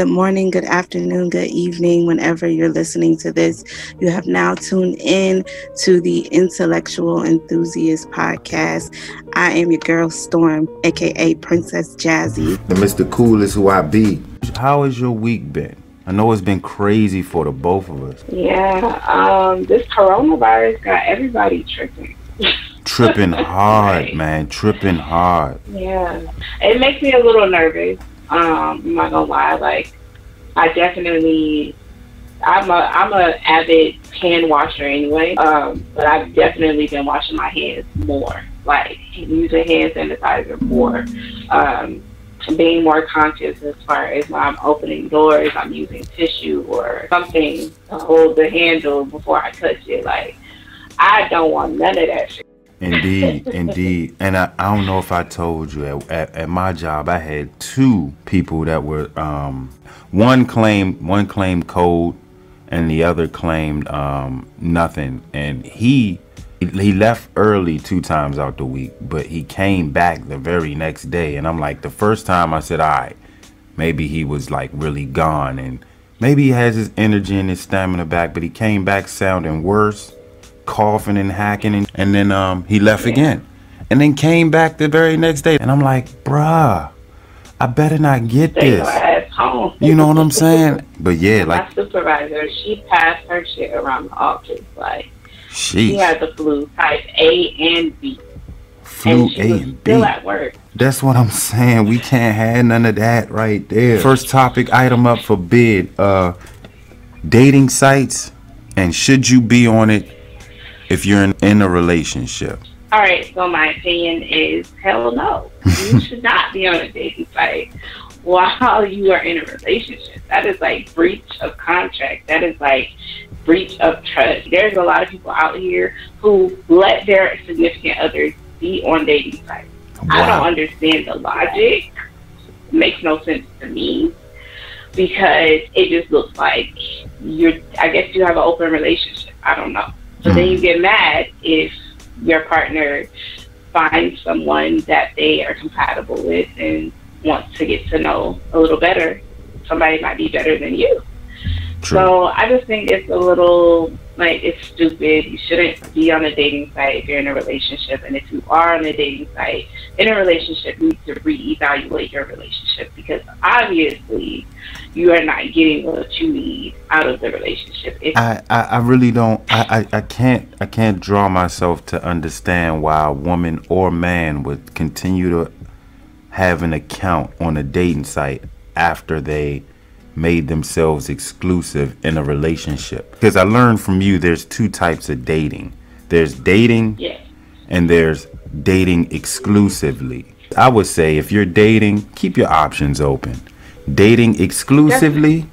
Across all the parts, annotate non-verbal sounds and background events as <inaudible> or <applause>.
Good morning, good afternoon, good evening, whenever you're listening to this. You have now tuned in to the Intellectual Enthusiast Podcast. I am your girl Storm, aka Princess Jazzy. The Mr. Cool is who I be. How has your week been? I know it's been crazy for the both of us. Yeah, um, this coronavirus got everybody tripping. <laughs> Tripping hard, right. man. Tripping hard. Yeah. It makes me a little nervous. Um, I'm not gonna lie, like I definitely I'm a I'm a avid hand washer anyway. Um, but I've definitely been washing my hands more. Like using hand sanitizer more. Um, being more conscious as far as when I'm opening doors, I'm using tissue or something to hold the handle before I touch it. Like I don't want none of that shit. Indeed, indeed. And I, I don't know if I told you at, at, at, my job I had two people that were um, one claimed one claimed code and the other claimed um, nothing. And he he left early two times out the week, but he came back the very next day. And I'm like, the first time I said, all right, maybe he was like really gone and maybe he has his energy and his stamina back, but he came back sounding worse coughing and hacking, and, and then um, he left yeah. again, and then came back the very next day, and I'm like, bruh, I better not get this. You know what I'm saying? But yeah, like my supervisor, she passed her shit around the office. Like she had the flu type A and B. Flu and A and B. Still at work. That's what I'm saying. We can't have none of that right there. First topic item up for bid. Uh, dating sites and should you be on it if you're in, in a relationship? All right, so my opinion is hell no. You <laughs> should not be on a dating site while you are in a relationship. That is like breach of contract. That is like breach of trust. There's a lot of people out here who let their significant others be on dating sites. Wow. I don't understand the logic. It makes no sense to me because it just looks like you're I guess you have an open relationship. I don't know. So mm. then you get mad if your partner finds someone that they are compatible with and wants to get to know a little better. Somebody might be better than you. True. So I just think it's a little like it's stupid. You shouldn't be on a dating site if you're in a relationship, and if you are on a dating site in a relationship, you need to reevaluate your relationship because obviously you are not getting what you need out of the relationship. If I, I, I really don't. I, I, I can't I can't draw myself to understand why a woman or man would continue to have an account on a dating site after they made themselves exclusive in a relationship. Because I learned from you there's two types of dating. There's dating yeah. and there's dating exclusively. I would say if you're dating, keep your options open. Dating exclusively,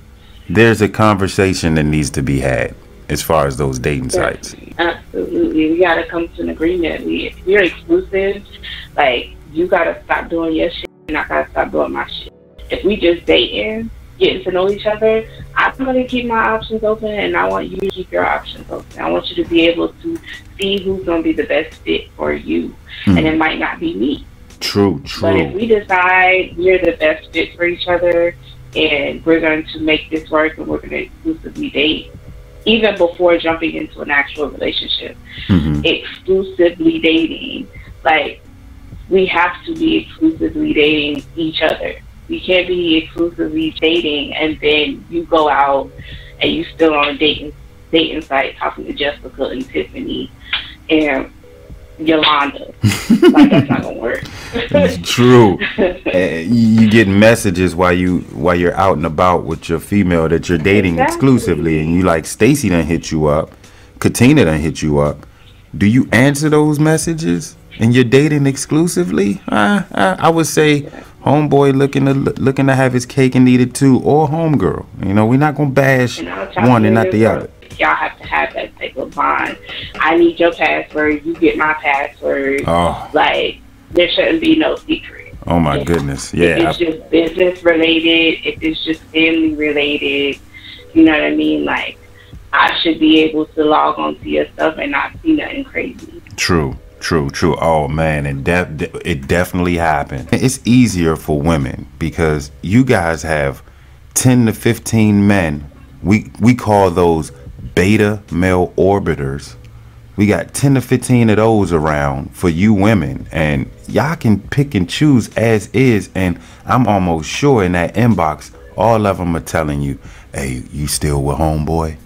there's a conversation that needs to be had as far as those dating sites. Absolutely. We gotta come to an agreement. We if you're exclusive, like you gotta stop doing your shit and I gotta stop doing my shit. If we just dating, getting to know each other, I'm going to keep my options open, and I want you to keep your options open. I want you to be able to see who's going to be the best fit for you, mm. and it might not be me. True, true. But if we decide we're the best fit for each other, and we're going to make this work, and we're going to exclusively date, even before jumping into an actual relationship, mm-hmm. exclusively dating, like we have to be exclusively dating each other we can't be exclusively dating and then you go out and you still on a dating dating site talking to Jessica and Tiffany and Yolanda. <laughs> like that's not gonna work. it's true. <laughs> you get messages while you while you're out and about with your female that you're dating exactly. exclusively, and you like Stacy done hit you up, Katina done hit you up. Do you answer those messages? And you're dating exclusively? Uh, uh, I would say homeboy looking to looking to have his cake and eat it too, or homegirl. You know, we're not gonna bash one and not the other. Y'all have to have that type of bond. I need your password. You get my password. Oh. Like there shouldn't be no secret. Oh my goodness! Yeah. If it's just business related, if it's just family related, you know what I mean? Like I should be able to log on to your stuff and not see nothing crazy. True. True, true. Oh man, it def- it definitely happened. It's easier for women because you guys have 10 to 15 men. We we call those beta male orbiters. We got 10 to 15 of those around for you women and y'all can pick and choose as is and I'm almost sure in that inbox all of them are telling you, "Hey, you still with homeboy?"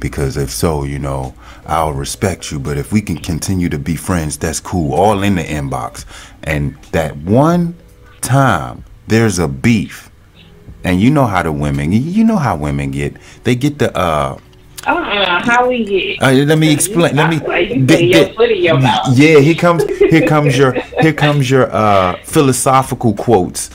Because if so, you know, I'll respect you, but if we can continue to be friends, that's cool. All in the inbox. And that one time there's a beef and you know how the women you know how women get they get the uh uh-uh, how we get? Uh, let me explain. Let me. Like you put your foot in your mouth. Yeah, here comes here comes your here comes your uh philosophical quotes.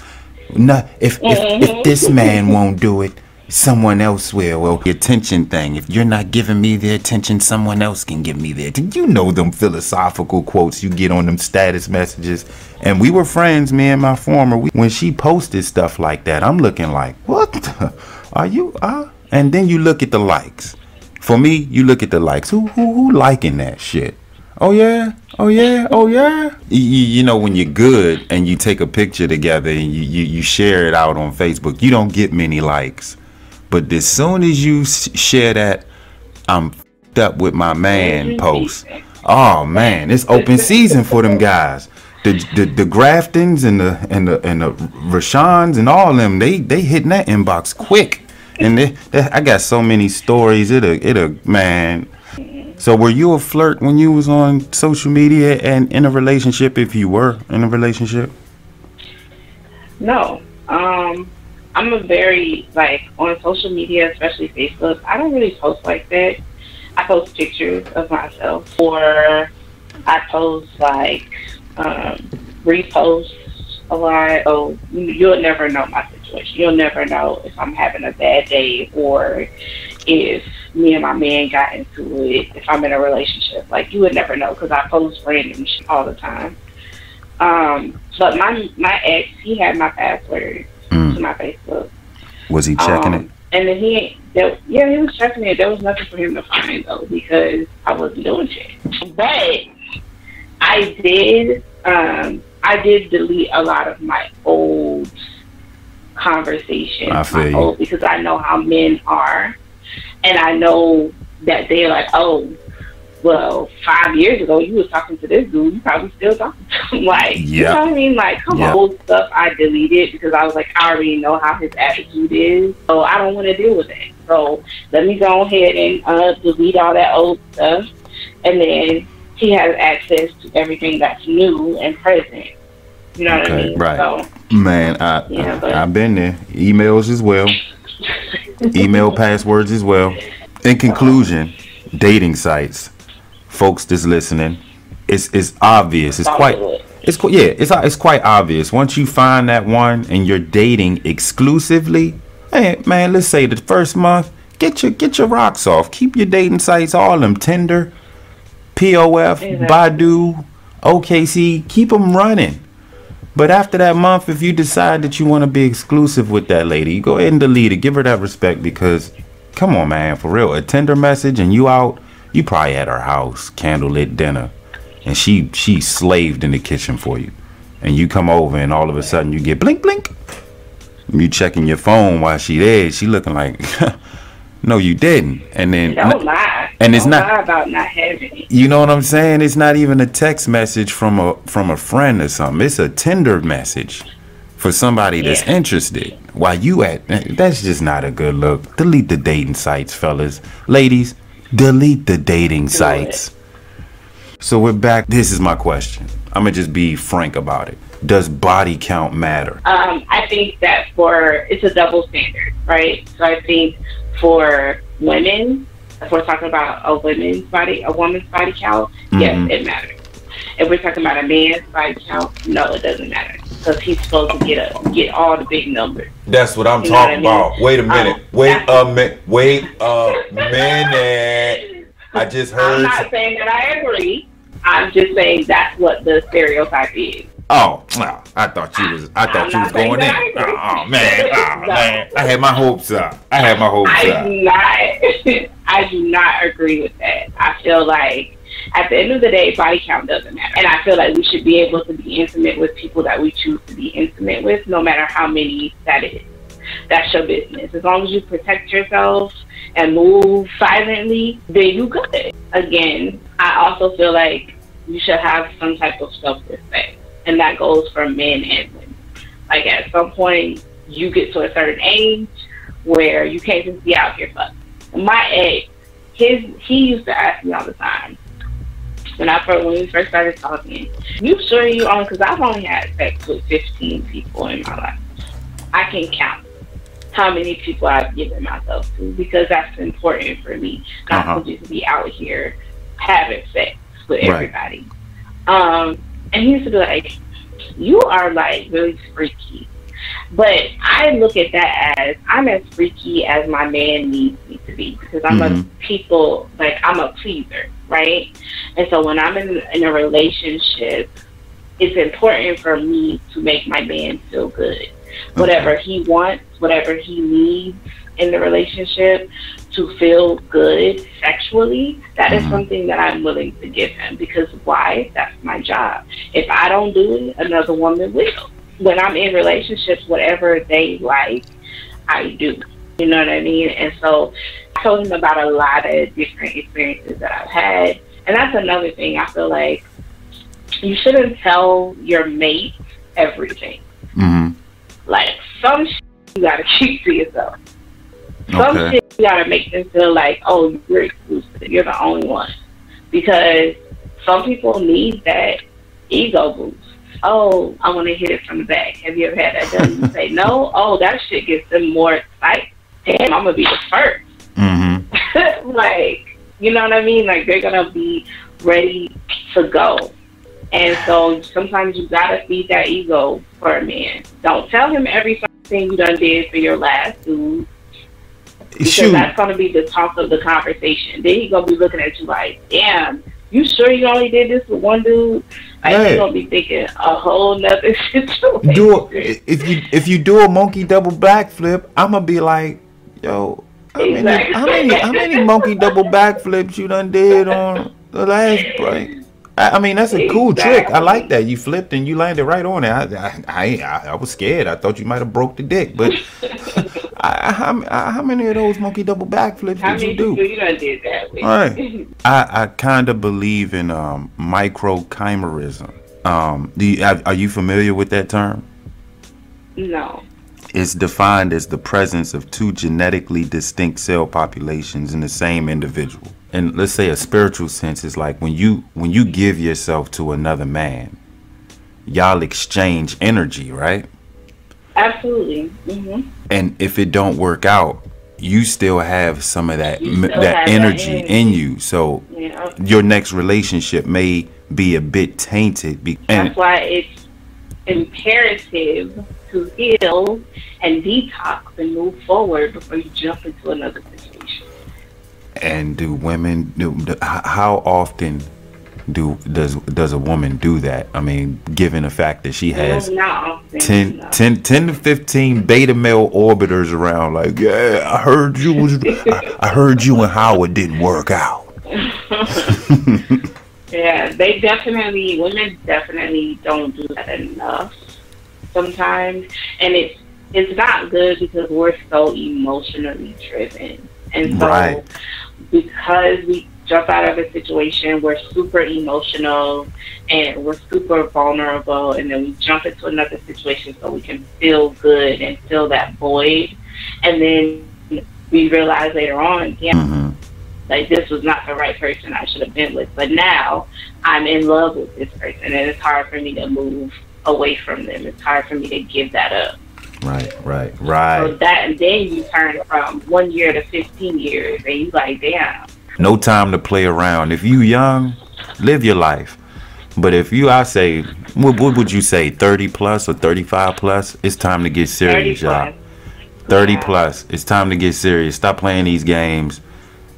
No, if if, Mm-hmm. if this man won't do it, someone else will. Well, the attention thing. If you're not giving me the attention, someone else can give me the attention. You know them philosophical quotes you get on them status messages. And we were friends, me and my former. We, when she posted stuff like that, I'm looking like, what? The, are you? Uh? And then you look at the likes. For me, you look at the likes. Who who who liking that shit? Oh yeah, oh yeah, oh yeah. You, you, know when you're good and you take a picture together and you, you you share it out on Facebook, you don't get many likes. But as soon as you share that, I'm fed up with my man post. Oh man, it's open season for them guys. The the the Graftons and the and the and the Rashans and all them, they they hitting that inbox quick. And they, they, I got so many stories. It a it a man. So were you a flirt when you was on social media and in a relationship? If you were in a relationship, No. Um, I'm a very like on social media, especially Facebook. I don't really post like that. I post pictures of myself, or I post like um, repost a lot. Oh, you'll never know my situation. You'll never know if I'm having a bad day or if me and my man got into it. If I'm in a relationship, like you would never know because I post random shit all the time. Um, but my my ex, he had my password my Facebook. was he checking Um, it? And then he, there, yeah, he was checking it. There was nothing for him to find though because I wasn't doing shit. But I did, um, I did delete a lot of my old conversations. I feel you. old, because I know how men are, and I know that they're like, oh. Well, five years ago, you was talking to this dude. You probably still talking to him. <laughs> Like, you Yeah. know what I mean? Like, come on, old stuff I deleted because I was like, I already know how his attitude is, so I don't want to deal with it. So let me go ahead and uh, delete all that old stuff, and then he has access to everything that's new and present. You know what I mean? right. So Man, I, Yeah, I I've been there. Emails as well. <laughs> Email passwords as well. In conclusion, dating sites, folks that's listening, it's it's obvious. It's quite it's qu- yeah, it's it's quite obvious. Once you find that one and you're dating exclusively, hey man, let's say the first month, get your get your rocks off. Keep your dating sites, all them Tinder, POF, Exactly. Badoo, OKC, keep them running. But after that month, if you decide that you want to be exclusive with that lady, you go ahead and delete it. Give her that respect because, come on, man, for real. A Tinder message and you out, you probably at her house, candlelit dinner, and she she slaved in the kitchen for you, and you come over and all of a sudden you get blink blink. You checking your phone while she there. She looking like, <laughs> no, you didn't. And then don't lie. and it's Don't not- lie about not having it. you know what I'm saying? It's not even a text message from a from a friend or something. It's a Tinder message for somebody that's Yeah. interested. While you at that's just not a good look. Delete the dating sites, fellas. Ladies, delete the dating sites. So we're back. This is my question. I'm gonna just be frank about it. Does body count matter? Um, I think that for it's a double standard, right? So I think for women, if we're talking about a woman's body, a woman's body count, Mhm. yes, it matters. If we're talking about a man's body count, no, it doesn't matter because he's supposed to get a get all the big numbers. That's what I'm You know what I talking mean? about. Wait a minute. Um, Wait a minute. Wait a minute. I just heard. I'm not saying that I agree. I'm just saying that's what the stereotype is. Oh, well, I thought you was. I thought I'm you was going in. I. Oh man, <laughs> oh man, I had my hopes up. I had my hopes I up. do not. <laughs> I do not agree with that. I feel like at the end of the day, body count doesn't matter, and I feel like we should be able to be intimate with people that we choose to be intimate with, no matter how many that is. that's your business. As long as you protect yourself and move silently, then you good. Again, I also feel like you should have some type of self respect. And that goes for men and women. Like at some point you get to a certain age where you can't just be out here fucking. My ex, his he used to ask me all the time, when I first when we first started talking. You sure you on? Because I've only had sex with 15 people in my life. I can count how many people I've given myself to because that's important for me, not uh-huh. to just be out here having sex with right. everybody. Um, and he used to be like, "You are like really freaky." But I look at that as I'm as freaky as my man needs me to be because I'm mm-hmm. a people like I'm a pleaser, right? And so when I'm in, in a relationship, it's important for me to make my man feel good. Whatever he wants, whatever he needs in the relationship to feel good sexually, that is mm-hmm. something that I'm willing to give him because why? That's my job. If I don't do it, another woman will when I'm in relationships, whatever they like, I do. You know what I mean? And so I told him about a lot of different experiences that I've had. And that's another thing I feel like you shouldn't tell your mate everything. Mm-hmm. Like some shit you gotta <laughs> keep to yourself. Some okay. shit you gotta make them feel like, oh, you're exclusive. You're the only one. Because some people need that ego boost oh, I want to hit it from the back. Have you ever had that done? You <laughs> say no. Oh, that shit gets them more excited. Damn, I'm gonna be the 1st mm-hmm. <laughs> like, you know what I mean? Like they're gonna be ready to go. And so sometimes you gotta feed that ego for a man. Don't tell him everything you done did for your last dude. Because Shoot. that's gonna be the talk of the conversation. Then he gonna be looking at you like, damn, you sure you only did this with one dude? I right. gonna be thinking a whole nother situation. <laughs> Do a, if you if you do a monkey double backflip, I'm gonna be like, yo, how exactly. many how many how many monkey double backflips you done did on the last break? I, I mean, that's a cool exactly. trick. I like that. You flipped and you landed right on it. I I, I, I was scared. I thought you might have broke the dick, but <laughs> I, how, how many of those monkey double backflips how did you do? You done did that. All right. <laughs> I I kind of believe in um, microchimerism. Um, do you, are, are you familiar with that term? No. It's defined as the presence of two genetically distinct cell populations in the same individual. And let's say a spiritual sense is like when you when you give yourself to another man, y'all exchange energy, right? Absolutely. Mm-hmm. And if it don't work out, you still have some of that that energy, that, energy, in you. So yeah. your next relationship may be a bit tainted. Be- That's why it's imperative to heal and detox and move forward before you jump into another situation. And do women do how often do does does a woman do that? I mean, given the fact that she has no, 10, no. 10, 10 to fifteen beta male orbiters around, like, yeah, I heard you was, I, I heard you and Howard didn't work out. <laughs> yeah, they definitely women definitely don't do that enough sometimes, and it's it's not good because we're so emotionally driven, and so right. because we jump out of a situation, we're super emotional and we're super vulnerable, and then we jump into another situation so we can feel good and fill that void, and then we realize later on, yeah, mm-hmm. like this was not the right person I should have been with, but now I'm in love with this person, and it's hard for me to move away from them. It's hard for me to give that up. Right, right, right. So that, and then you turn from one year to 15 years, and you like, damn no time to play around. If you young, live your life. But if you, I say, what, what would you say, 30 plus or 35 plus? It's time to get serious, y'all. 30 yeah. plus. It's time to get serious. Stop playing these games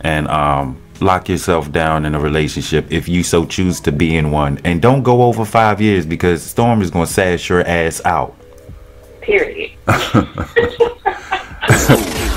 and um, lock yourself down in a relationship if you so choose to be in one. And don't go over five years because Storm is going to sash your ass out. Period. <laughs> <laughs>